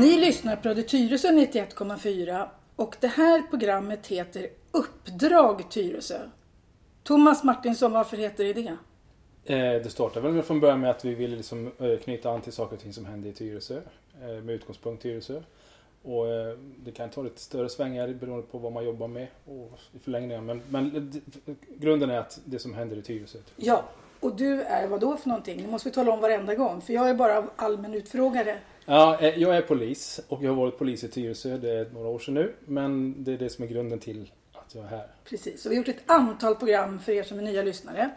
Ni lyssnar på Radio Tyresö 91,4 och det här programmet heter Uppdrag Tyresö. Thomas Martinsson, varför heter det det? Eh, det startade väl från början med att vi ville liksom eh, knyta an till saker och ting som hände i Tyresö. Eh, med utgångspunkt Tyresö. Och det kan ta lite större svängar beroende på vad man jobbar med och i förlängningen. Men, men grunden är att det som händer i Tyresö. Ja, och du är vad då för någonting? Det måste vi tala om varenda gång. För jag är bara allmän utfrågare. Ja, jag är polis och jag har varit polis i Tyresö. Det är några år sedan nu. Men det är det som är grunden till att jag är här. Precis, och vi har gjort ett antal program för er som är nya lyssnare.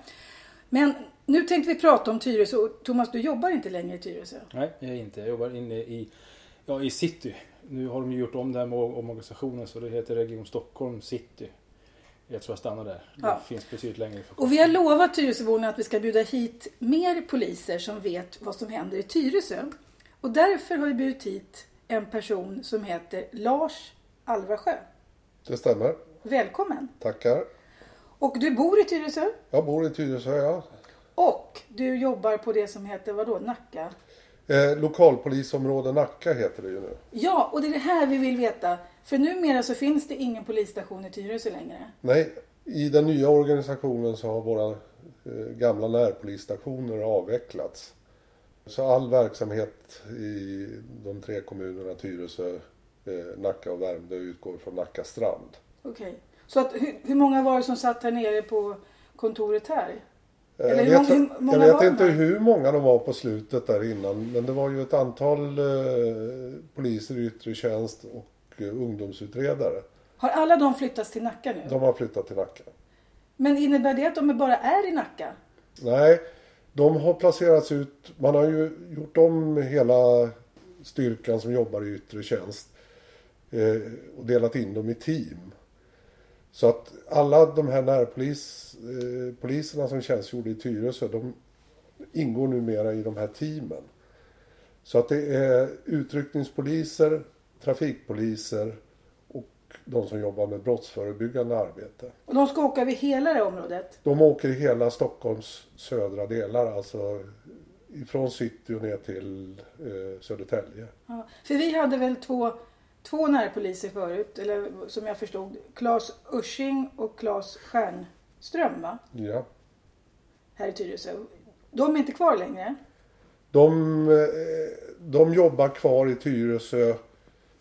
Men nu tänkte vi prata om Tyresö. Thomas, du jobbar inte längre i Tyresö? Nej, jag är inte. Jag jobbar inne i, ja, i city. Nu har de gjort om det här med omorganisationen så det heter Region Stockholm City. Jag tror jag stannar där. Det ja. finns betydligt längre. Och vi har lovat Tyresöborna att vi ska bjuda hit mer poliser som vet vad som händer i Tyresö. Och därför har vi bjudit hit en person som heter Lars Alvarsjö. Det stämmer. Välkommen. Tackar. Och du bor i Tyresö? Jag bor i Tyresö, ja. Och du jobbar på det som heter vadå, Nacka? Eh, lokalpolisområde Nacka heter det ju nu. Ja, och det är det här vi vill veta. För numera så finns det ingen polisstation i Tyresö längre. Nej, i den nya organisationen så har våra eh, gamla närpolisstationer avvecklats. Så all verksamhet i de tre kommunerna Tyresö, eh, Nacka och Värmdö utgår från Nacka strand. Okej. Så att, hur, hur, många var det som satt här nere på kontoret här? Eh, Eller jag vet, hur jag vet inte hur många de var på slutet där innan. Men det var ju ett antal eh, poliser i yttre tjänst och eh, ungdomsutredare. Har alla de flyttats till Nacka nu? De har flyttat till Nacka. Men innebär det att de bara är i Nacka? Nej, de har placerats ut. Man har ju gjort om hela styrkan som jobbar i yttre tjänst. Eh, och delat in dem i team. Så att alla de här närpoliserna eh, som tjänstgjorde i Tyresö, de ingår numera i de här teamen. Så att det är utryckningspoliser, trafikpoliser och de som jobbar med brottsförebyggande arbete. Och de ska åka över hela det området? De åker i hela Stockholms södra delar, alltså ifrån city och ner till eh, Södertälje. Ja, för vi hade väl två två närpoliser förut, eller som jag förstod, Claes Ursing och Claes Stjernström va? Ja. Här i Tyresö. De är inte kvar längre? De, eh, de jobbar kvar i Tyresö.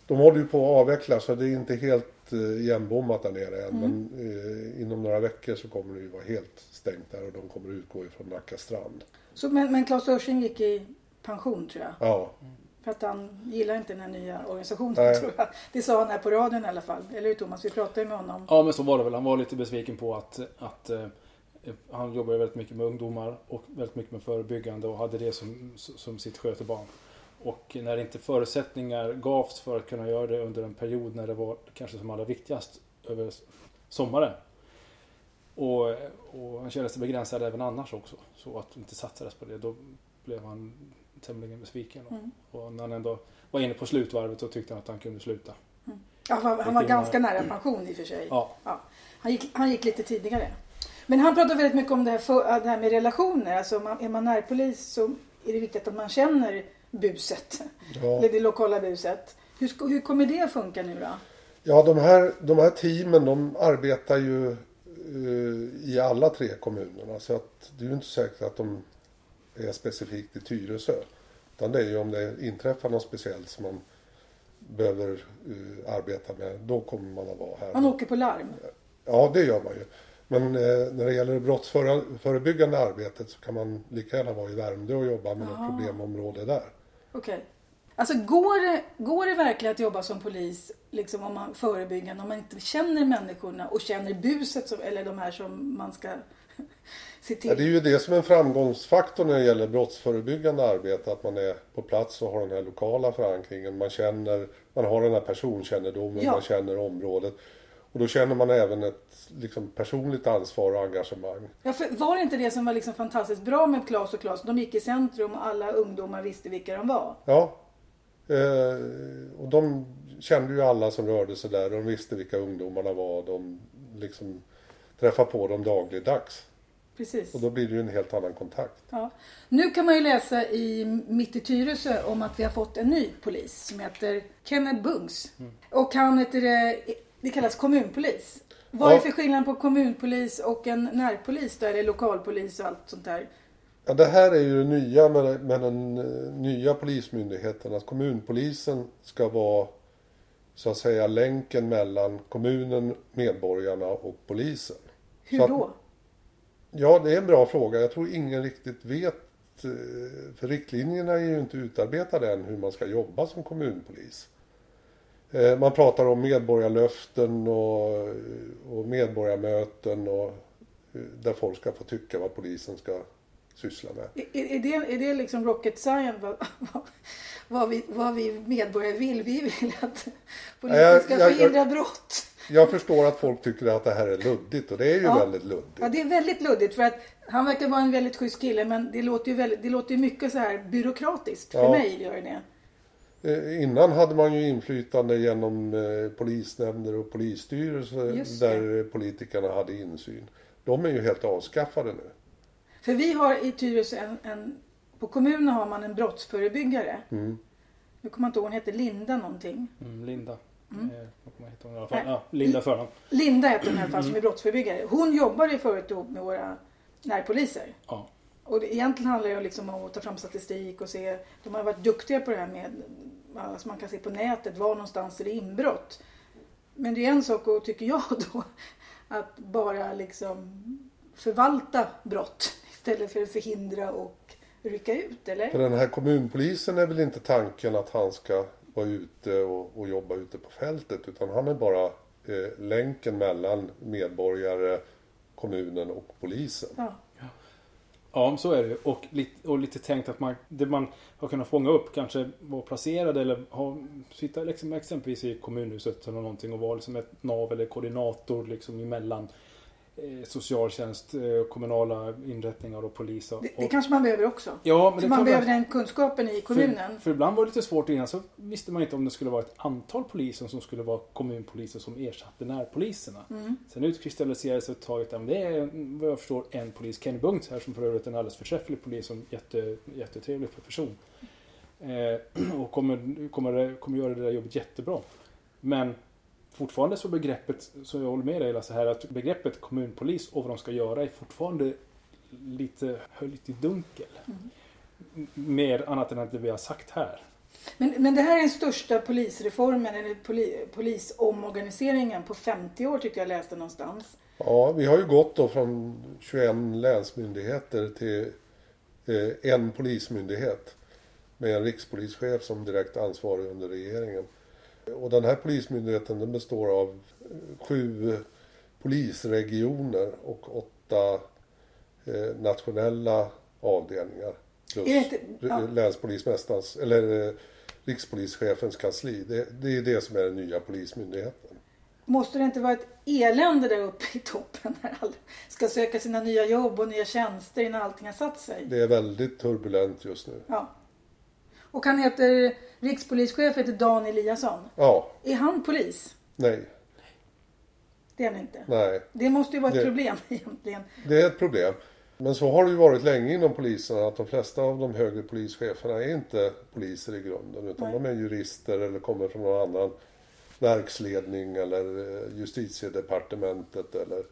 De håller ju på att avveckla så det är inte helt eh, igenbommat där nere än. Mm. Men eh, inom några veckor så kommer det ju vara helt stängt där och de kommer utgå ifrån Nacka strand. Så, men, men Claes Ursing gick i pension tror jag? Ja. För att han gillar inte den här nya organisationen Nej. tror jag. Det sa han här på radion i alla fall. Eller hur Thomas? Vi pratade ju med honom. Ja men så var det väl. Han var lite besviken på att, att eh, han jobbar väldigt mycket med ungdomar och väldigt mycket med förebyggande och hade det som, som sitt skötebarn. Och när inte förutsättningar gavs för att kunna göra det under en period när det var kanske som allra viktigast över sommaren. Och, och han kände sig begränsad även annars också. Så att det inte satsades på det. Då blev han tämligen besviken. Mm. Och när han ändå var inne på slutvarvet så tyckte han att han kunde sluta. Mm. Ja, han, han var ganska nära pension i och för sig. Ja. ja. Han, gick, han gick lite tidigare. Men han pratar väldigt mycket om det här, för, det här med relationer. Alltså är man närpolis så är det viktigt att man känner buset. Ja. Eller det lokala buset. Hur, hur kommer det att funka nu då? Ja, de här, de här teamen de arbetar ju uh, i alla tre kommunerna. Så att det är ju inte säkert att de är specifikt i Tyresö. Utan det är ju om det inträffar något speciellt som man behöver uh, arbeta med. Då kommer man att vara här. Man åker på larm? Ja, det gör man ju. Men eh, när det gäller det brottsförebyggande arbetet så kan man lika gärna vara i Värmdö och jobba med något problemområde där. Okej. Okay. Alltså går det, går det verkligen att jobba som polis liksom om man förebyggande, om man inte känner människorna och känner buset som, eller de här som man ska se till. Ja, det är ju det som är en framgångsfaktor när det gäller brottsförebyggande arbete. Att man är på plats och har den här lokala förankringen. Man känner, man har den här personkännedomen, ja. man känner området. Och då känner man även ett liksom, personligt ansvar och engagemang. Ja, för var det inte det som var liksom fantastiskt bra med Klas och Klas? De gick i centrum och alla ungdomar visste vilka de var. Ja. Eh, och de kände ju alla som rörde sig där. De visste vilka ungdomarna var. De liksom träffade på dem dagligdags. Precis. Och då blir det ju en helt annan kontakt. Ja. Nu kan man ju läsa i Mitt i Tyresö om att vi har fått en ny polis som heter Kenneth Bungs. Mm. Och han heter, eh, det kallas kommunpolis. Vad är Ja. det för skillnad på kommunpolis och en närpolis då? Eller lokalpolis och allt sånt där? Ja, det här är ju det nya med, med den eh, nya polismyndigheten. Att kommunpolisen ska vara så att säga länken mellan kommunen, medborgarna och polisen. Hur Så att- då? Ja, det är en bra fråga. Jag tror ingen riktigt vet. eh, För riktlinjerna är ju inte utarbetade än hur man ska jobba som kommunpolis. Eh, Man pratar om medborgarlöften och, och medborgarmöten och eh, där folk ska få tycka vad polisen ska syssla med. Är, är, det, är det liksom rocket science? Vad, vad, vad, vi, vad vi medborgare vill? Vi vill att polisen ska förhindra brott. Jag förstår att folk tycker att det här är luddigt och det är ju Ja. väldigt luddigt. Ja, det är väldigt luddigt för att han verkar vara en väldigt schysst kille men det låter ju, väldigt, det låter ju mycket så här byråkratiskt. För Ja. mig gör det. Eh, Innan hade man ju inflytande genom eh, polisnämnder och polisstyrelser där politikerna hade insyn. De är ju helt avskaffade nu. För vi har i Tyresö en, en på kommunen har man en brottsförebyggare. Mm. Nu kommer jag inte ihåg, hon heter Linda någonting. Mm, Linda. Mm. Eh, hon i alla fall? Ja, Linda förnamn. Linda heter hon i alla fall som är brottsförebyggare. Hon jobbar ju förut ihop med våra närpoliser. Ja. Och det, egentligen handlar det liksom om att ta fram statistik och se. De har varit duktiga på det här med, alltså man kan se på nätet, var någonstans är det inbrott. Men det är en sak, och tycker jag då, att bara liksom förvalta brott istället för att förhindra och rycka ut, För eller? den här kommunpolisen är väl inte tanken att han ska vara ute och, och jobba ute på fältet utan han är bara eh, länken mellan medborgare, kommunen och polisen. Ja. Ja, så är det. Och lite, och lite tänkt att man, det man har kunnat fånga upp kanske vara placerad eller ha, sitta liksom exempelvis i kommunhuset eller någonting och vara liksom ett nav eller koordinator liksom emellan eh, socialtjänst, eh, kommunala inrättningar och polis. Och, Det, det kanske man behöver också. ja, men För man behöver vara- den kunskapen i kommunen. För, för ibland var det lite svårt innan så visste man inte om det skulle vara ett antal poliser som skulle vara kommunpoliser som ersatte närpoliserna. Mm. Sen utkristalliserades det taget att det är vad jag förstår en polis, Kenny Bungt här som för övrigt är en alldeles förträfflig polis en jätte, jättetrevlig person. Eh, och kommer, kommer, kommer göra det där jobbet jättebra. Men fortfarande så begreppet, så jag håller med dig Lasse här, att begreppet kommunpolis och vad de ska göra är fortfarande lite höljt i dunkel. M- Mer annat än att det vi har sagt här. Men, men det här är den största polisreformen, eller poli, polisomorganiseringen på 50 år tyckte jag läste någonstans. Ja, vi har ju gått då från 21 länsmyndigheter till eh, en polismyndighet med en rikspolischef som direkt ansvarig under regeringen. Och den här polismyndigheten den består av sju polisregioner och åtta eh, nationella avdelningar. Plus det ja. länspolismästarens, eller eh, rikspolischefens kansli. Det, det är det som är den nya polismyndigheten. Måste det inte vara ett elände där uppe i toppen när alla ska söka sina nya jobb och nya tjänster innan allting har satt sig? Det är väldigt turbulent just nu. Ja. Och han heter, rikspolischef heter Dan Eliasson. Ja, Är han polis? nej, Det är han inte. nej. Det måste ju vara ett Det- problem egentligen. Det är ett problem. Men så har det ju varit länge inom polisen att de flesta av de högre polischeferna är inte poliser i grunden. Utan Nej. de är jurister eller kommer från någon annan verksledning eller eh, justitiedepartementet eller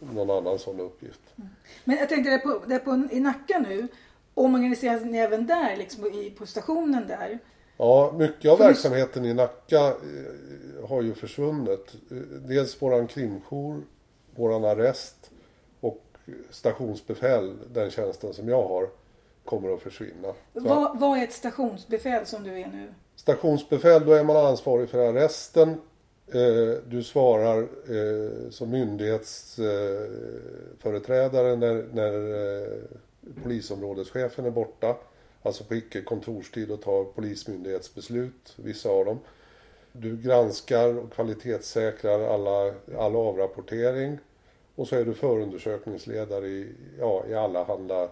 någon annan sån uppgift. Men jag tänkte där på, där på, i Nacka nu. Omorganiseras ni även där, liksom i, på stationen där? Ja, mycket av För verksamheten i Nacka eh, har ju försvunnit. Eh, Dels våran krimjour, våran arrest och stationsbefäl, den tjänsten som jag har, kommer att försvinna. Vad, vad är ett stationsbefäl som du är nu? Stationsbefäl, då är man ansvarig för arresten. Eh, Du svarar som myndighetsföreträdare när, när polisområdeschefen är borta. Alltså på icke kontorstid och tar polismyndighetsbeslut, vissa av dem. Du granskar och kvalitetssäkrar alla, all avrapportering. Och så är du förundersökningsledare i, ja, i alla handla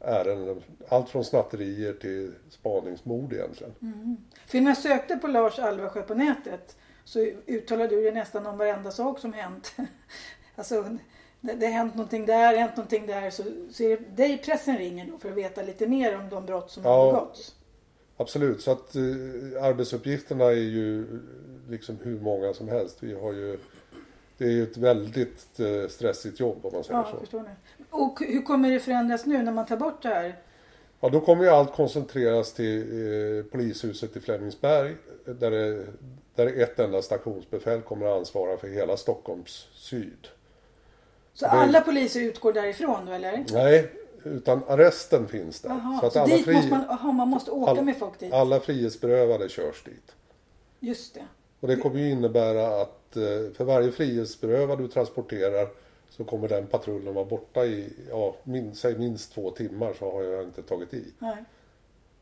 ärenden. Allt från snatterier till spaningsmord egentligen. Mm. För när jag sökte på Lars Alvarsjö på nätet så uttalade du dig nästan om varenda sak som hänt. alltså det, det har hänt någonting där, hänt någonting där. Så, så är det dig pressen ringer då för att veta lite mer om de brott som Ja. har begåtts. Absolut, så att eh, arbetsuppgifterna är ju liksom hur många som helst. Vi har ju, det är ju ett väldigt eh, stressigt jobb om man säger Ja, så. förstår ni. Och hur kommer det förändras nu när man tar bort det här? Ja, då kommer ju allt koncentreras till eh, polishuset i Flemingsberg. Där, det, där ett enda stationsbefäl kommer att ansvara för hela Stockholms syd. Så Det- alla poliser utgår därifrån då eller? Nej, utan arresten finns där. Jaha, så att så alla, dit fri, måste man, aha, man måste åka all- med folk dit? alla frihetsberövade körs dit. Just det. Och det kommer ju innebära att eh, för varje frihetsberövad du transporterar så kommer den patrullen vara borta i, ja, min, säg minst två timmar så har jag inte tagit i. Nej.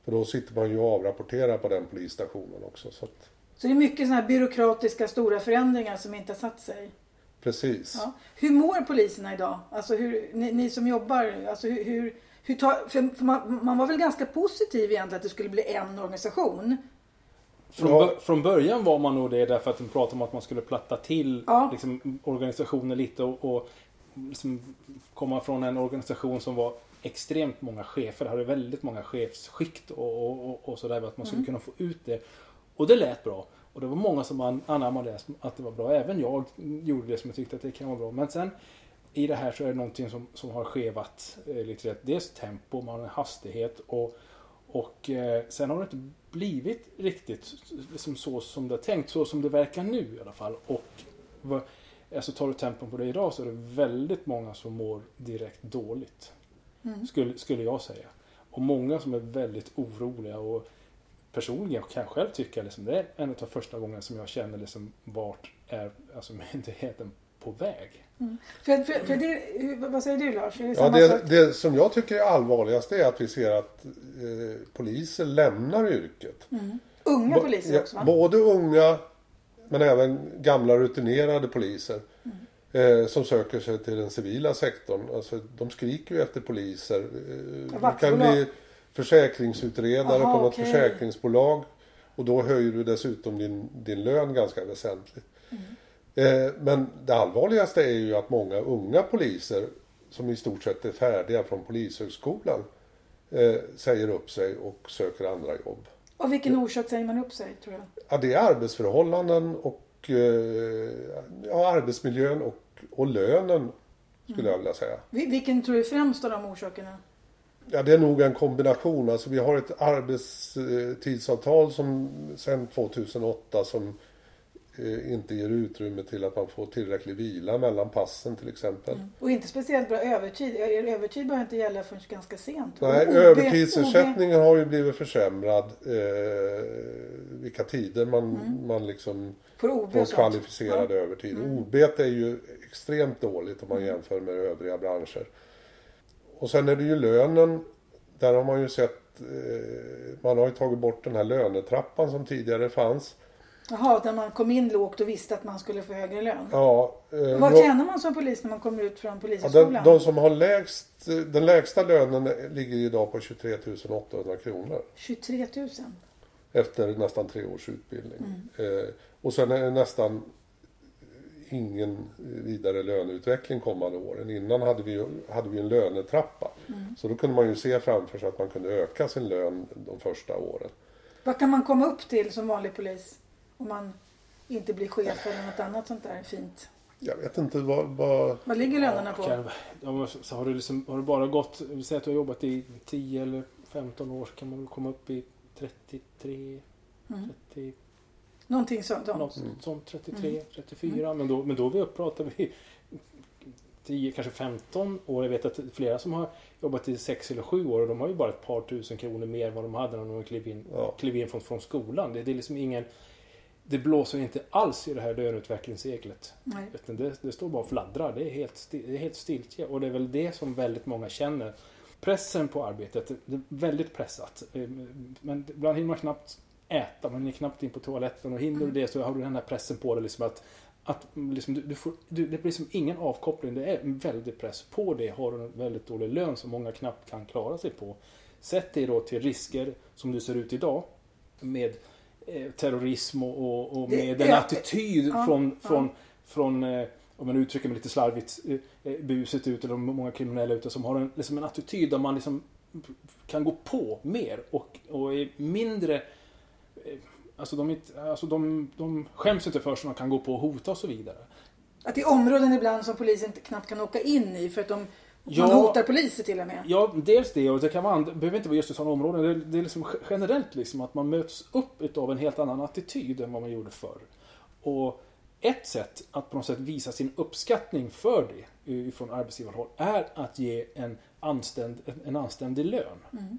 För då sitter man ju och avrapporterar på den polisstationen också. Så att, Så det är mycket sådana här byråkratiska stora förändringar som inte har satt sig. Precis. Ja. Hur mår poliserna idag? Alltså hur, ni, ni som jobbar, alltså hur, hur, hur tar, för, för man, man var väl ganska positiv egentligen att det skulle bli en organisation? Från, Ja. från början var man nog det därför att de pratade om att man skulle platta till Ja. liksom, organisationen lite och, och liksom, komma från en organisation som var extremt många chefer. Det hade väldigt många chefsskikt och, och, och, och sådär. Att man skulle kunna få ut det. Och det lät bra. Och det var många som an- anammade det, att det var bra. Även jag gjorde det som jag tyckte att det kan vara bra. Men sen i det här så är det någonting som, som har skevat eh, lite rätt. Dels tempo, man har hastighet och, och eh, sen har det inte blivit riktigt liksom så som det är tänkt. Så som det verkar nu i alla fall. Och alltså tar du tempen på det idag så är det väldigt många som mår direkt dåligt. Mm. Skulle, skulle jag säga. Och många som är väldigt oroliga. Och personligen kan jag själv tycka liksom, det är en av första gångerna som jag känner liksom, vart är alltså, myndigheten på väg. För, för, för det, vad säger du Lars? Är det Ja, det, det som jag tycker är allvarligast är att vi ser att eh, poliser lämnar yrket. Unga Bo- poliser också va? Både unga men även gamla rutinerade poliser. Eh, som söker sig till den civila sektorn. Alltså, de skriker ju efter poliser. Eh, kan bli försäkringsutredare Aha, på något okej. försäkringsbolag. Och då höjer du dessutom din, din lön ganska väsentligt. Eh, men det allvarligaste är ju att många unga poliser som i stort sett är färdiga från polishögskolan eh, säger upp sig och söker andra jobb. Av vilken orsak säger man upp sig tror jag? Ja, det är arbetsförhållanden och eh, ja, arbetsmiljön och, och lönen skulle jag vilja säga. Vi- Vilken tror du är främst av de orsakerna? Ja, det är nog en kombination. Alltså, vi har ett arbetstidsavtal som sedan 2008 som eh, inte ger utrymme till att man får tillräcklig vila mellan passen till exempel. Och inte speciellt bra övertid. Er övertid börjar inte gälla förrän ganska sent. Nej, OB övertidsersättningen har ju blivit försämrad. Eh, vilka tider man, man liksom Får OB kvalificerad övertid. OB är ju extremt dåligt om man jämför med övriga branscher. Och sen är det ju lönen. Där har man ju sett, eh, man har ju tagit bort den här lönetrappan som tidigare fanns. Jaha, där man kom in lågt och visste att man skulle få högre lön. Ja, eh, Vad tjänar man som polis när man kommer ut från ja, polishögskolan? den, de som har lägst, den lägsta lönen ligger idag på 23 800 kronor. 23 000. Efter nästan tre års utbildning. Eh, och sen är det nästan ingen vidare löneutveckling kommande åren. Innan hade vi, hade vi en lönetrappa. Så då kunde man ju se framför sig att man kunde öka sin lön de första åren. Vad kan man komma upp till som vanlig polis? Om man inte blir chef eller något annat sånt där fint. Jag vet inte vad... vad Vad ligger lönerna på? Ja, så har, du liksom, har du bara gått, vi säger att du har jobbat i 10 eller 15 år så kan man väl komma upp i 33, Mm. 30, Någonting sånt. något sånt. sånt, 33, Mm. 34. Men, då, men då vi pratar vi 10, kanske 15 år. Jag vet att flera som har jobbat i 6 eller 7 år och de har ju bara ett par tusen kronor mer än vad de hade när de klev in, Ja. klev in från, från skolan. Det, det är liksom ingen... Det blåser inte alls i det här löneutvecklingsseklet. Utan det, det står bara och fladdrar. Det är, helt, det är helt stiltje. Och det är väl det som väldigt många känner. Pressen på arbetet, det är väldigt pressat. Eh, Men ibland hinner man knappt äta, man hinner knappt in på toaletten. Och hinner du det så har du den här pressen på dig. Liksom att, att liksom du, du får, du, det blir som ingen avkoppling. Det är en väldig press. På det har du en väldigt dålig lön som många knappt kan klara sig på. Sätt det då till risker som du ser ut idag. Med eh, terrorism och, och, och Det- med en ja, attityd ja, från, ja. från, från eh, om man uttrycker mig lite slarvigt, eh, eh, buset ut eller många kriminella ute som har en, liksom en attityd där man liksom kan gå på mer och, och är mindre Alltså, de, alltså de, de skäms inte för sig, de kan gå på och hota och så vidare. Att det är områden ibland som polisen knappt kan åka in i för att de Ja, man hotar poliser till och med. Ja, dels det och det kan vara, behöver inte vara just i sådana områden. Det, det är liksom generellt liksom att man möts upp av en helt annan attityd än vad man gjorde förr. Och ett sätt att på något sätt visa sin uppskattning för det från arbetsgivarhåll är att ge en, anständ, en anständig lön. Mm.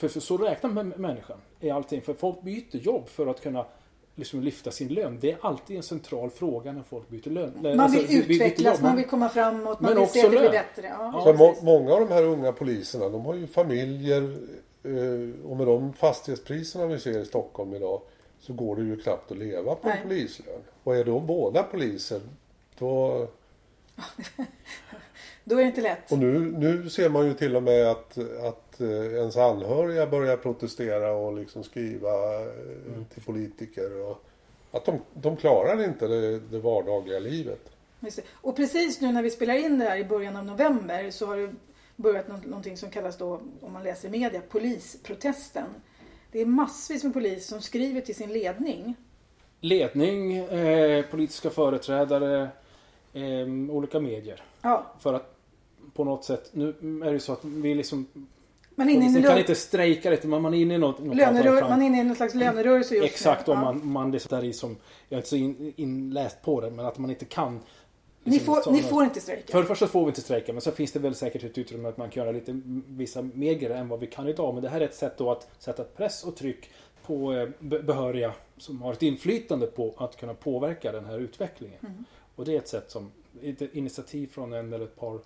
För, för så räknar människan i allting. För folk byter jobb för att kunna liksom lyfta sin lön. Det är alltid en central fråga när folk byter lön. Man vill alltså, utvecklas, man vill komma framåt, man vill se att det blir bättre. Ja, så må, många av de här unga poliserna, de har ju familjer eh, och med de fastighetspriserna vi ser i Stockholm idag så går det ju knappt att leva på Nej. en polislön. Och är då båda poliser, då... då är det inte lätt. Och nu, nu ser man ju till och med att, att eh, ens anhöriga börjar protestera och liksom skriva eh, mm. till politiker. Och att de, de klarar inte det, det vardagliga livet. Och precis nu när vi spelar in det här i början av november så har det börjat någonting som kallas då, om man läser media, polisprotesten. Det är massvis med poliser som skriver till sin ledning. Ledning, eh, politiska företrädare, eh, olika medier. Ja. För att på något sätt, nu är det så att vi liksom man är inne i kan inte strejka lite, man är inne i något... något Lönerör, man är inne i någon slags lönerörelse just Exakt, nu. Och man, man liksom där i som... Jag är inte så in, inläst på det, men att man inte kan ni liksom får, ni får inte strejka? För det första får vi inte strejka men så finns det väl säkert ett utrymme att man kan göra lite vissa mer än vad vi kan idag. Men det här är ett sätt då att sätta press och tryck på eh, behöriga som har ett inflytande på att kunna påverka den här utvecklingen. Mm. Och det är ett sätt som, ett initiativ från en eller ett par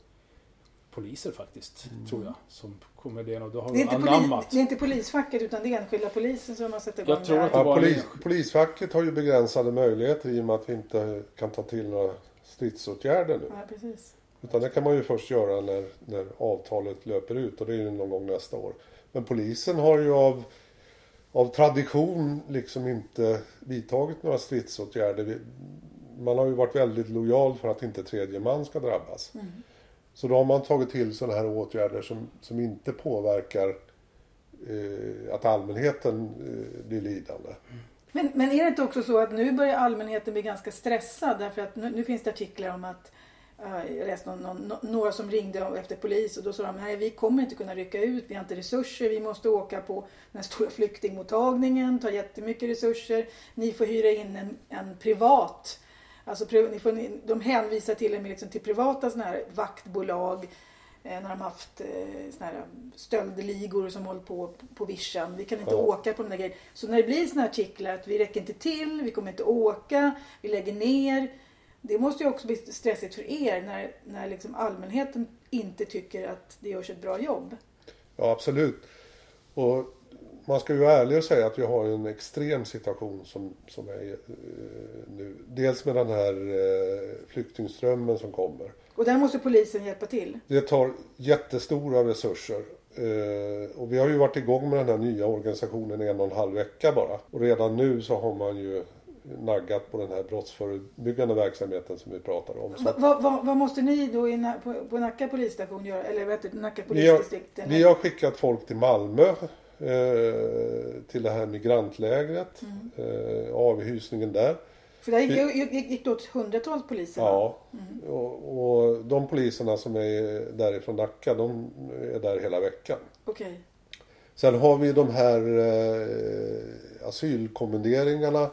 poliser faktiskt, mm. tror jag, som kommer det och då har det, är inte anammat. det är inte polisfacket utan det är enskilda polisen som har satt igång jag tror det här. Ja, polis, polisfacket har ju begränsade möjligheter i och med att vi inte kan ta till några stridsåtgärder nu. Ja, precis. Utan det kan man ju först göra när, när avtalet löper ut och det är ju någon gång nästa år. Men polisen har ju av, av tradition liksom inte vidtagit några stridsåtgärder. Man har ju varit väldigt lojal för att inte tredje man ska drabbas. Mm. Så då har man tagit till sådana här åtgärder som, som inte påverkar eh, att allmänheten eh, blir lidande. Mm. Men, men är det inte också så att nu börjar allmänheten bli ganska stressad därför att nu, nu finns det artiklar om att eh, jag läste någon, någon, några som ringde efter polis och då sa de nej vi kommer inte kunna rycka ut, vi har inte resurser, vi måste åka på den stora flyktingmottagningen, ta jättemycket resurser, ni får hyra in en, en privat Alltså, ni får, de hänvisar till, liksom, till privata såna här vaktbolag Eh, när de haft eh, såna här stöldligor som håller på på vischan. Vi kan inte ja. åka på de där grejerna. Så när det blir såna här artiklar att vi räcker inte till, vi kommer inte åka, vi lägger ner. Det måste ju också bli stressigt för er när, när liksom allmänheten inte tycker att det görs ett bra jobb. Ja absolut. Och man ska ju vara ärlig och säga att vi har en extrem situation som, som är eh, nu. Dels med den här eh, flyktingströmmen som kommer. Och där måste polisen hjälpa till? Det tar jättestora resurser. Eh, och vi har ju varit igång med den här nya organisationen en och en halv vecka bara. Och redan nu så har man ju naggat på den här brottsförebyggande verksamheten som vi pratar om. Vad va, va, va, måste ni då i, på, på Nacka polisstation göra? Eller vet du, Nacka polisdistrikt? Vi har, vi har skickat folk till Malmö Eh, till det här migrantlägret. Mm. Eh, avhysningen där. För där gick, gick, gick det åt hundratals poliser? Ja. Mm. Och, och, de poliserna som är därifrån Nacka de är där hela veckan. Okej. Okay. Sen har vi de här eh, asylkommenderingarna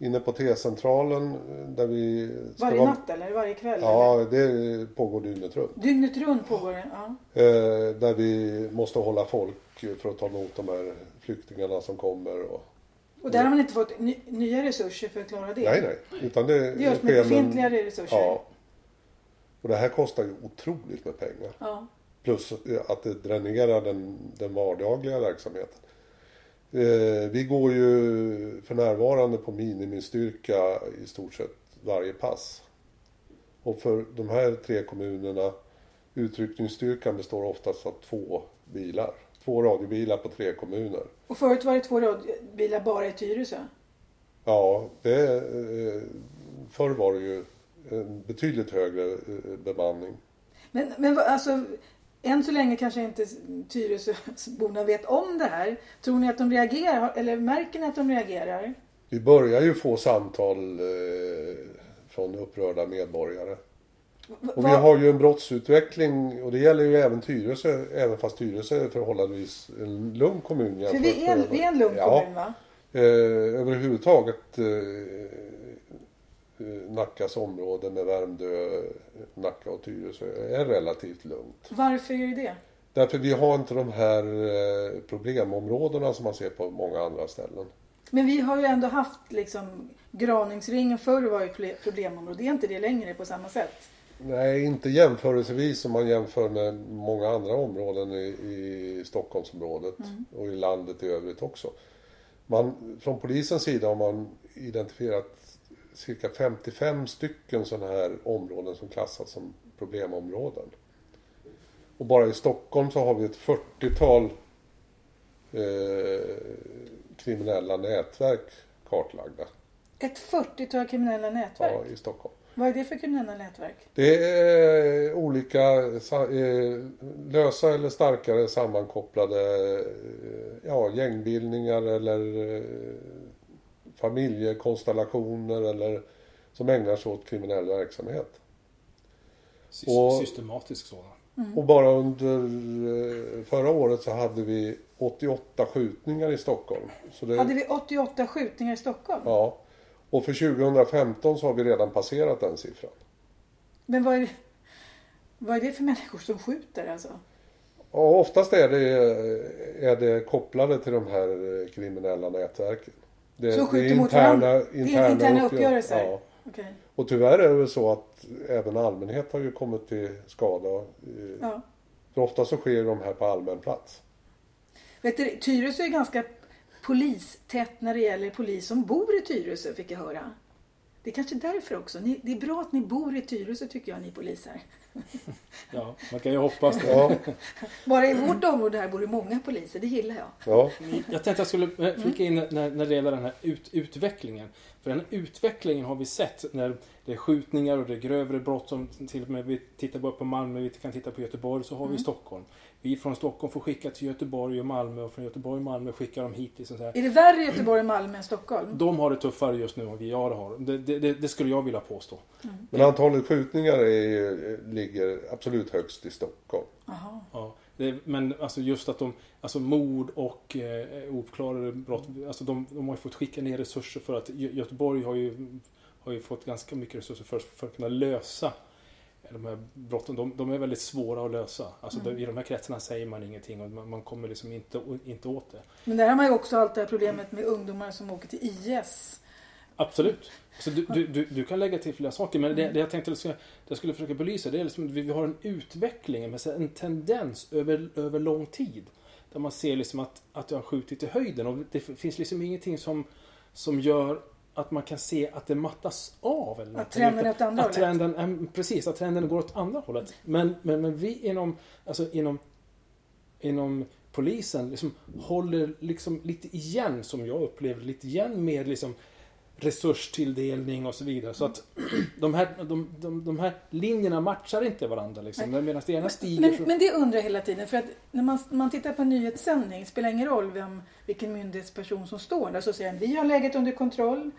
inne på T-centralen där vi... Varje vara... natt eller varje kväll? Ja, eller? det pågår dygnet runt. Dygnet runt pågår det? Ja. Eh, där vi måste hålla folk för att ta emot de här flyktingarna som kommer. Och, och där har man inte fått nya resurser för att klara det? Nej, nej. Utan det, det görs med befintliga resurser? Ja. Och det här kostar ju otroligt med pengar. Ja. Plus att det dränerar den, den vardagliga verksamheten. Eh, vi går ju för närvarande på minimistyrka i stort sett varje pass. Och för de här tre kommunerna utryckningsstyrkan består oftast av två bilar. Två radiobilar på tre kommuner. Och förut var det två radiobilar bara i Tyresö? Ja, det, eh, förr var det ju en betydligt högre eh, bemanning. Men, men alltså, än så länge kanske inte Tyresöborna vet om det här. Tror ni att de reagerar? Eller märker ni att de reagerar? Vi börjar ju få samtal eh, från upprörda medborgare. Och vi har ju en brottsutveckling och det gäller ju även Tyresö, även fast Tyresö är förhållandevis en lugn kommun. För vi är, vi är en lugn ja, kommun va? Eh, överhuvudtaget eh, Nackas område med Värmdö, Nacka och Tyresö är relativt lugnt. Varför är det det? Därför vi har inte de här eh, problemområdena som man ser på många andra ställen. Men vi har ju ändå haft liksom Graningsringen förr var ju problemområde. Det är inte det längre på samma sätt. Nej, inte jämförelsevis om man jämför med många andra områden i, i Stockholmsområdet mm. och i landet i övrigt också. Man, från polisens sida har man identifierat cirka 55 stycken sådana här områden som klassas som problemområden. Och bara i Stockholm så har vi ett 40-tal eh, kriminella nätverk kartlagda. Ett 40-tal kriminella nätverk? Ja, i Stockholm. Vad är det för kriminella nätverk? Det är olika eh, lösa eller starkare sammankopplade eh, ja, gängbildningar eller eh, familjekonstellationer eller som ägnar sig åt kriminell verksamhet. Systematisk sådan. Mm. Och bara under förra året så hade vi 88 skjutningar i Stockholm. Det... Hade vi 88 skjutningar i Stockholm? Ja. Och för 2015 så har vi redan passerat den siffran. Men vad är det, vad är det för människor som skjuter alltså? Ja, oftast är det, är det kopplade till de här kriminella nätverken. Det, så skjuter det är interna, mot interna, interna uppgörelser? Ja. Okay. Och tyvärr är det väl så att även allmänhet har ju kommit till skada. Ja. För ofta så sker de här på allmän plats. Vet du, Tyresö är ganska polistätt när det gäller polis som bor i Tyresö fick jag höra. Det är kanske därför också. Ni, det är bra att ni bor i Tyresö tycker jag, ni poliser. Ja, man kan ju hoppas det. Ja. Bara i vårt område här bor det många poliser, det gillar jag. Ja. Jag tänkte jag skulle flika in när, när det gäller den här ut, utvecklingen. För den utvecklingen har vi sett när det är skjutningar och det är grövre brott som till och med vi tittar bara på Malmö, vi kan titta på Göteborg, så har vi mm. Stockholm. Vi från Stockholm får skicka till Göteborg och Malmö och från Göteborg och Malmö skickar de hit. Liksom så här. Är det värre i Göteborg och Malmö än Stockholm? De har det tuffare just nu än vi har. Det, det, det, det skulle jag vilja påstå. Mm. Men antalet skjutningar är, ligger absolut högst i Stockholm. Aha. Ja, men alltså just att de, alltså mord och eh, ouppklarade brott, alltså de, de har ju fått skicka ner resurser för att Göteborg har ju, har ju fått ganska mycket resurser för, för att kunna lösa de här brotten, de, de, är väldigt svåra att lösa. Alltså mm. I de här kretsarna säger man ingenting och man, man, kommer liksom inte, inte åt det. Men där har man ju också alltid det här problemet med ungdomar som åker till IS. Absolut. Så du, du, du, du kan lägga till flera saker men det, det jag tänkte att jag skulle försöka belysa det är liksom, vi har en utveckling, en tendens över, över lång tid. Där man ser liksom att, att det har skjutit i höjden och det finns liksom ingenting som, som gör att man kan se att det mattas av. Eller att trenden är åt andra att trenden, hållet? Precis, att trenden går åt andra hållet. Men, men, men vi inom, alltså inom, inom polisen liksom håller liksom lite igen, som jag upplever lite igen med liksom resurstilldelning och så vidare. Så att de här, de, de, de här linjerna matchar inte varandra. Liksom. Medan det ena stiger... Men, så... men det undrar jag hela tiden. För att när man, man tittar på en nyhetssändning, spelar ingen roll vem, vilken myndighetsperson som står där, så säger vi har läget under kontroll.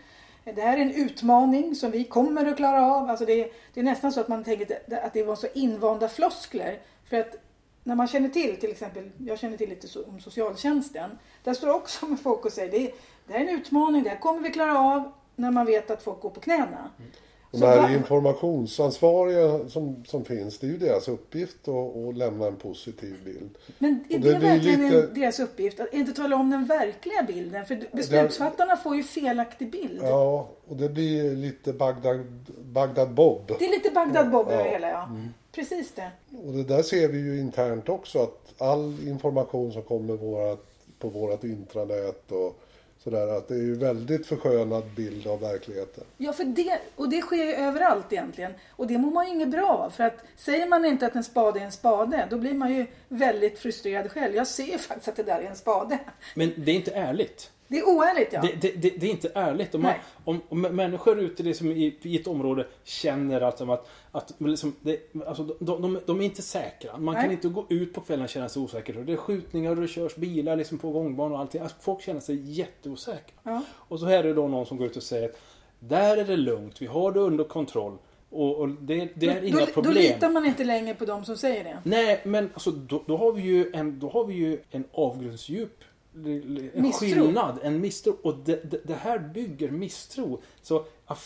Det här är en utmaning som vi kommer att klara av. Alltså det, det är nästan så att man tänker att det var så invanda floskler. För att när man känner till, till exempel, jag känner till lite om socialtjänsten. Där står också med folk och säger det, det här är en utmaning, det här kommer vi klara av när man vet att folk går på knäna. Mm. De här var... informationsansvariga som, som finns, det är ju deras uppgift att, att lämna en positiv bild. Men är det, det verkligen lite... deras uppgift? Att inte tala om den verkliga bilden? För beslutsfattarna får ju felaktig bild. Ja, och det blir lite Bagdad, Bagdad Bob. Det är lite Bagdad Bob över ja. hela, ja. Mm. Precis det. Och det där ser vi ju internt också att all information som kommer vårat, på vårat intranät och Sådär att det är ju väldigt förskönad bild av verkligheten. Ja, för det, och det sker ju överallt egentligen. Och det mår man ju inget bra av. För att säger man inte att en spade är en spade, då blir man ju väldigt frustrerad själv. Jag ser ju faktiskt att det där är en spade. Men det är inte ärligt. Det är oärligt ja. Det, det, det, det är inte ärligt. Om, man, om, om människor ute liksom i, i ett område känner alltså att, att liksom det, alltså de, de, de, är inte säkra. Man Nej. kan inte gå ut på kvällen och känna sig osäker. Det är skjutningar och det körs bilar liksom på gångbanor och allting. Alltså folk känner sig jätteosäkra. Ja. Och så är det då någon som går ut och säger att där är det lugnt, vi har det under kontroll. Och, och det, det, är då, inga problem. Då litar man inte längre på de som säger det. Nej, men alltså, då, då har vi ju en, då har vi ju en avgrundsdjup en misstro. skillnad, en misstro. Och det, det, det, här bygger misstro. Så,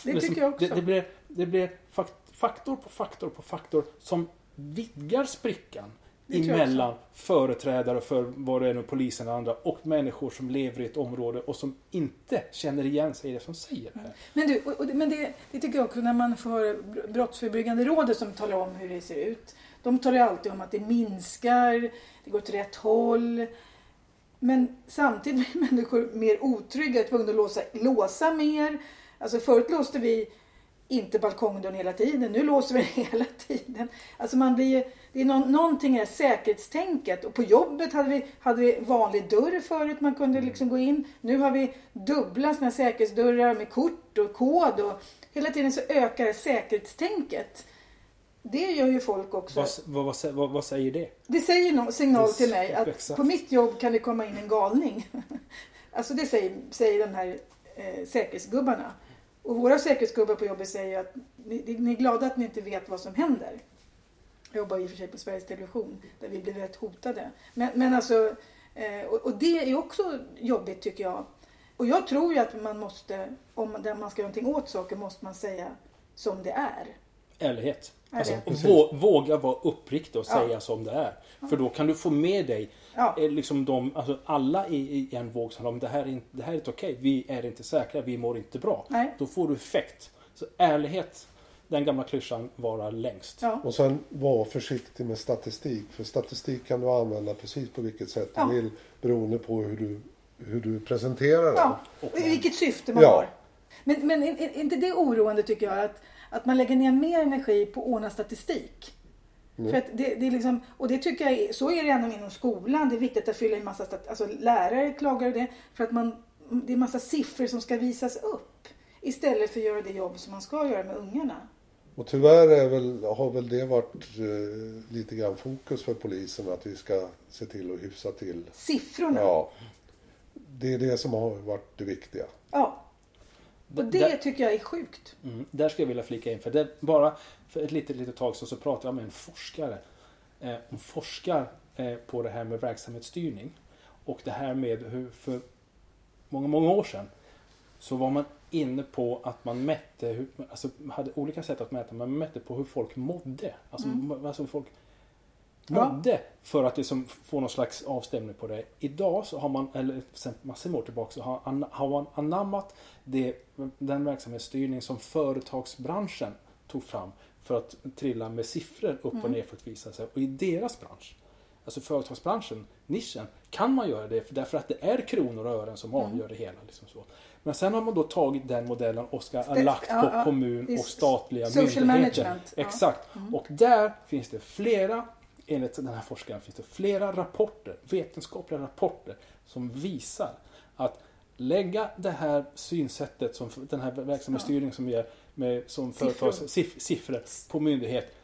det liksom, tycker jag också. Det, det, blir, det blir faktor på faktor på faktor som vidgar sprickan emellan företrädare för vad det är nu, polisen och andra och människor som lever i ett område och som inte känner igen sig i det som säger det här. Men, du, och, men det, det, tycker jag också när man får Brottsförebyggande rådet som talar om hur det ser ut. De talar ju alltid om att det minskar, det går åt rätt håll. Men samtidigt blir människor mer otrygga, tvungna att låsa, låsa mer. Alltså förut låste vi inte balkongdörren hela tiden. Nu låser vi den hela tiden. Alltså man blir, det är någon, någonting i det säkerhetstänket. Och på jobbet hade vi, hade vi vanlig dörr förut man kunde liksom gå in. Nu har vi dubbla såna säkerhetsdörrar med kort och kod. Och hela tiden så ökar säkerhetstänket. Det gör ju folk också. Vad, vad, vad, vad säger det? Det säger någon signal till mig att exakt. på mitt jobb kan det komma in en galning. alltså det säger, säger de här eh, säkerhetsgubbarna. Och våra säkerhetsgubbar på jobbet säger att ni, ni är glada att ni inte vet vad som händer. Jag jobbar i och för sig på Sveriges Television där vi blir rätt hotade. Men, men alltså, eh, och, och, det är också jobbigt tycker jag. Och jag tror ju att man måste, om man ska göra någonting åt saker, måste man säga som det är. Ärlighet. Alltså, vå, våga vara uppriktig och säga ja. som det är. För då kan du få med dig ja. Eh, liksom de, alltså alla i, i en våg som om det här, är, det här är inte okej, okay. vi är inte säkra, vi mår inte bra. Nej. Då får du effekt. Så ärlighet, den gamla klyschan, vara längst. Ja. Och sen var försiktig med statistik. För statistik kan du använda precis på vilket sätt du vill beroende på hur du, hur du presenterar den. Och i vilket syfte man har. Men, men är inte det oroande tycker jag? att att man lägger ner mer energi på att ordna statistik. Mm. För att det, det är liksom, och det tycker jag är, så är det även inom skolan. Det är viktigt att fylla i massa stat, alltså lärare klagar det för att man, det är massa siffror som ska visas upp. Istället för att göra det jobb som man ska göra med ungarna. Och tyvärr är väl, har väl det varit eh, lite grann fokus för polisen att vi ska se till att hyfsa till siffrorna. Ja. Det är det som har varit det viktiga. Ja. Och det där, tycker jag är sjukt. Mm, där skulle jag vilja flika in. För det, bara för ett litet, litet tag så, så pratade jag med en forskare. Eh, hon forskar eh, på det här med verksamhetsstyrning. Och det här med hur för många, många år sedan så var man inne på att man mätte, hur, alltså hade olika sätt att mäta, man mätte på hur folk mådde. Alltså, mm. alltså folk mådde ja. för att liksom få någon slags avstämning på det. Idag så har man, eller sen massor med år tillbaka, så har, har man anammat det, den verksamhetsstyrning som företagsbranschen tog fram för att trilla med siffror upp och mm. ner för att visa sig. Och i deras bransch, alltså företagsbranschen, nischen, kan man göra det därför att det är kronor och ören som mm. avgör det hela. Liksom så. Men sen har man då tagit den modellen och ska ha lagt på ja, kommun och statliga social myndigheter. Management. Exakt. Mm. Och där finns det flera enligt den här forskaren finns det flera rapporter, vetenskapliga rapporter, som visar att lägga det här synsättet, som den här verksamhetsstyrningen som ger med, som företags siffror. siffror på myndighet.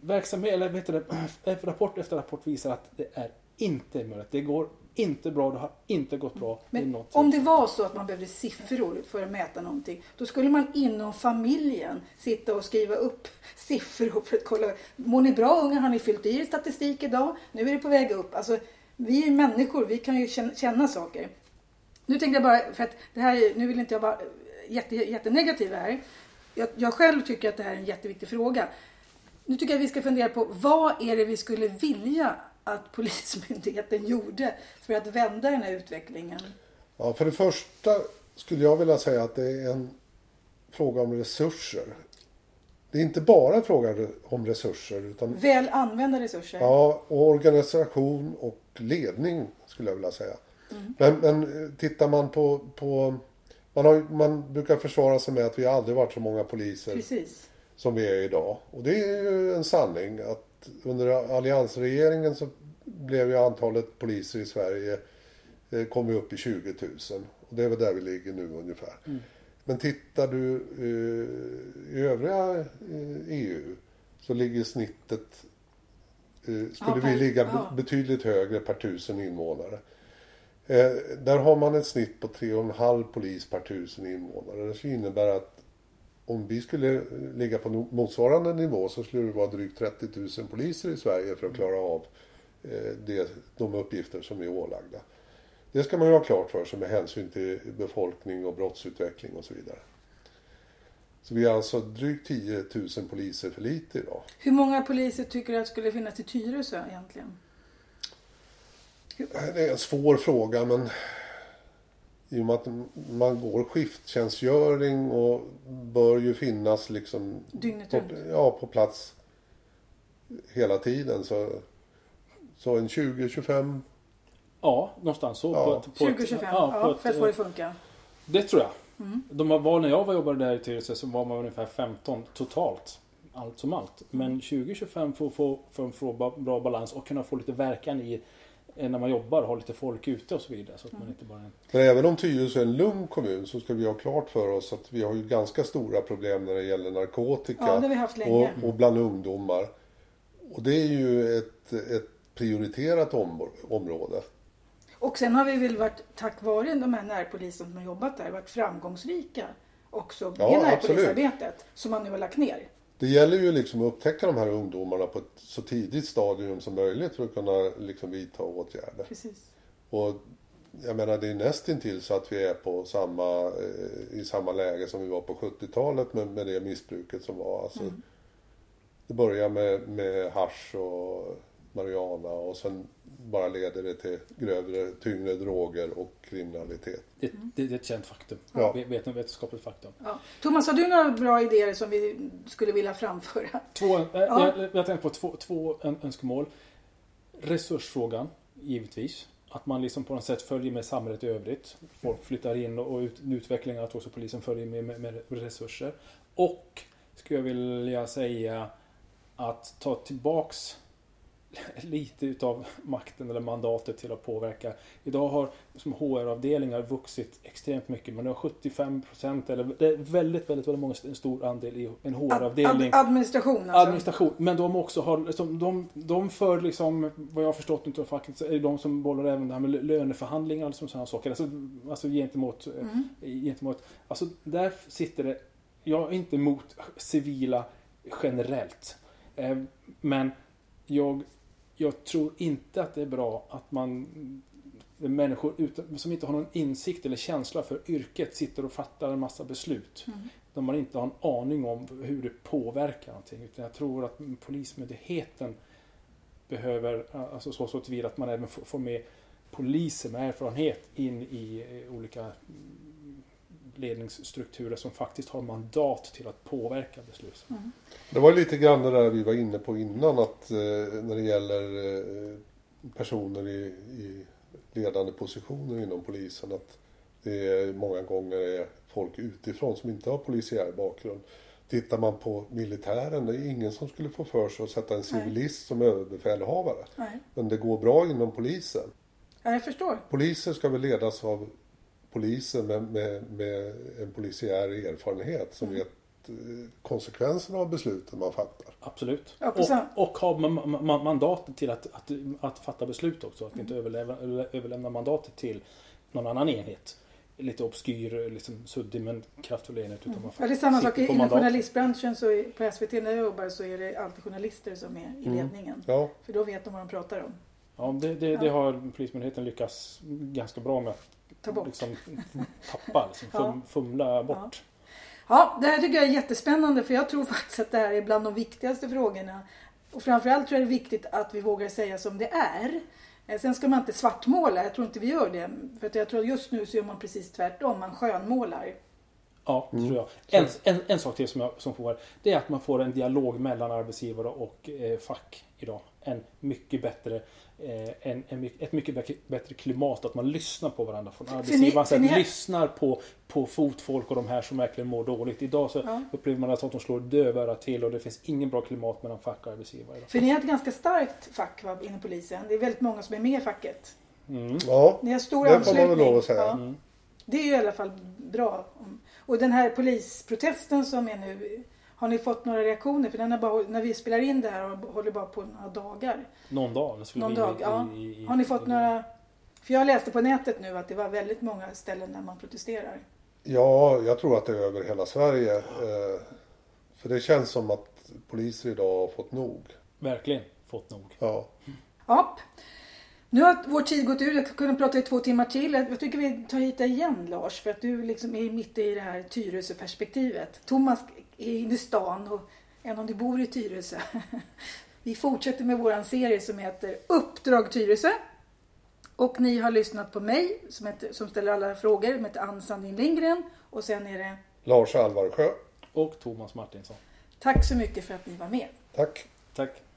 Verksamhet, eller vet du, rapport efter rapport visar att det är inte möjligt. Det går inte bra, det har inte gått bra. Men om det var så att man behövde siffror för att mäta någonting, då skulle man inom familjen sitta och skriva upp siffror för att kolla. Mår ni bra unga? Har ni fyllt i statistik idag? Nu är det på väg upp. Alltså, vi är människor, vi kan ju känna, saker. Nu tänkte jag bara, för att det här, nu vill inte jag vara jätte, jättenegativ här. Jag, jag själv tycker att det här är en jätteviktig fråga. Nu tycker jag att vi ska fundera på vad är det vi skulle vilja att Polismyndigheten gjorde för att vända den här utvecklingen? Ja, för det första skulle jag vilja säga att det är en fråga om resurser. Det är inte bara en fråga om resurser. Utan, Väl använda resurser? Ja, och organisation och ledning skulle jag vilja säga. Mm. Men, men tittar man på, på man, har, man brukar försvara sig med att vi aldrig varit så många poliser Precis. som vi är idag. Och det är ju en sanning att under alliansregeringen så blev ju antalet poliser i Sverige eh, kom vi upp i 20 000. Och det är väl där vi ligger nu ungefär. Mm. Men tittar du eh, i övriga eh, EU så ligger snittet eh, skulle vi ligga ja. betydligt högre per tusen invånare. Eh, där har man ett snitt på 3,5 polis per tusen invånare. Det skulle innebära att om vi skulle ligga på motsvarande nivå så skulle det vara drygt 30 000 poliser i Sverige för att klara av eh, det, de uppgifter som är ålagda. Det ska man ju ha klart för sig med hänsyn till befolkning och brottsutveckling och så vidare. Så vi är alltså drygt 10 000 poliser för lite idag. Hur många poliser tycker du att skulle finnas i Tyresö egentligen? Det är en svår fråga men i och med att man går skifttjänstgöring och bör ju finnas liksom Dygnet på, ja, på plats hela tiden. Så, så en 20-25 Ja, någonstans så. Ja. 20-25, ja, ja, för att få det funka. Det tror jag. Mm. De var, när jag var jobbade där i Tyresö så var man ungefär 15 totalt. Allt som allt. Men 20-25 för att få, för få bra balans och kunna få lite verkan i när man jobbar har lite folk ute och så vidare. Så att man inte bara... Men även om Tyresö är en lugn kommun så ska vi ha klart för oss att vi har ju ganska stora problem när det gäller narkotika. Ja, det har vi haft länge. Och, och bland ungdomar. Och det är ju ett, ett prioriterat område. Och sen har vi väl varit, tack vare de här närpoliserna som har jobbat där, varit framgångsrika också ja, närpolisarbetet som man nu har lagt ner. Det gäller ju liksom att upptäcka de här ungdomarna på ett så tidigt stadium som möjligt för att kunna liksom vidta åtgärder. Precis. Och jag menar det är nästintill så att vi är på samma, eh, i samma läge som vi var på 70-talet med, med det missbruket som var. Alltså, mm. Det börjar med, med hash och marijuana och sen bara leder det till grövre, tyngre droger och kriminalitet. Det, det, det är ett känt faktum. Ja. Vet, vetenskapligt faktum. Ja. Thomas, har du några bra idéer som vi skulle vilja framföra? Två, äh, ja. jag, jag tänkte på två, två önskemål. Resursfrågan, givetvis. Att man liksom på något sätt följer med samhället i övrigt. Folk flyttar in och ut, utvecklingen, att också polisen följer med, med, med resurser. Och, skulle jag vilja säga, att ta tillbaks lite utav makten eller mandatet till att påverka. Idag har som HR-avdelningar vuxit extremt mycket. Man har 75 procent eller det är väldigt, väldigt, väldigt många, en stor andel i en HR-avdelning. Ad, administration alltså. Administration. Men de också har, liksom, de, de för liksom, vad jag har förstått utav facket, är de som bollar även det här med löneförhandlingar och sådana saker. Alltså, alltså gentemot, mm. gentemot, alltså där sitter det, jag är inte emot civila generellt. Eh, men jag jag tror inte att det är bra att man människor utan, som inte har någon insikt eller känsla för yrket sitter och fattar en massa beslut. Mm. Där man inte har en aning om hur det påverkar någonting. Utan jag tror att Polismyndigheten behöver, alltså så, så tillvida att man även får med poliser med erfarenhet in i olika ledningsstrukturer som faktiskt har mandat till att påverka beslut. Mm. Det var lite grann det där vi var inne på innan att eh, när det gäller eh, personer i, i, ledande positioner inom polisen att det är, många gånger är folk utifrån som inte har polisiär bakgrund. Tittar man på militären, det är ingen som skulle få för sig att sätta en civilist Nej. som överbefälhavare. Nej. Men det går bra inom polisen. Ja, jag förstår. Poliser ska väl ledas av poliser med, med, med en polisiär erfarenhet som mm. vet eh, konsekvenserna av besluten man fattar. Absolut. Ja, och, och ha mandatet till att, att, att fatta beslut också. Att mm. inte överlämna, överlämna mandatet till någon annan enhet. Lite obskyr, liksom suddig men kraftfull enhet. Utan mm. ja, det är samma sak inom journalistbranschen. Så på SVT när jag jobbar så är det alltid journalister som är i mm. ledningen. Mm. Ja. För då vet de vad de pratar om. Ja, det, det, det har Polismyndigheten lyckats ganska bra med ta bort. Liksom, tappa, liksom, fum, fumla bort. Ja. ja, det här tycker jag är jättespännande för jag tror faktiskt att det här är bland de viktigaste frågorna. Och framförallt tror jag det är viktigt att vi vågar säga som det är. Eh, sen ska man inte svartmåla, jag tror inte vi gör det. För jag tror att just nu så gör man precis tvärtom, man skönmålar. Ja, det tror jag. En, en, en sak till som, jag, som får det är att man får en dialog mellan arbetsgivare och eh, fack idag. En mycket bättre en, en, ett mycket bättre klimat, att man lyssnar på varandra från arbetsgivaren. Ni, ni, lyssnar på, på fotfolk och de här som verkligen mår dåligt. Idag så ja. upplever man att de slår dövörat till och det finns ingen bra klimat mellan fack och arbetsgivare. För ni har ett ganska starkt fack va, inom polisen. Det är väldigt många som är med i facket. Mm. Ja, Ni har stor det får man väl lov att säga. Ja. Mm. Det är ju i alla fall bra. Och den här polisprotesten som är nu, har ni fått några reaktioner? För den är bara, när vi spelar in det här och håller bara på några dagar. Någon dag. Någon vi- dag, ja. i- i- Har ni fått i- några... För jag läste på nätet nu att det var väldigt många ställen där man protesterar. Ja, jag tror att det är över hela Sverige. Eh, För det känns som att poliser idag har fått nog. Verkligen fått nog. Ja. Ja. Nu har vår tid gått ut. Jag kunde prata i två timmar till. Jag tycker vi tar hit dig igen Lars. För att du liksom är mitt i det här Tyresö-perspektivet. Thomas inne i stan och även om du bor i Tyresö. Vi fortsätter med vår serie som heter Uppdrag Tyresö. Och ni har lyssnat på mig som, heter, som ställer alla frågor. Som heter Ann Sandin Lindgren. Och sen är det Lars Alvarsjö. Och Thomas Martinsson. tack så mycket för att ni var med. Tack. Tack.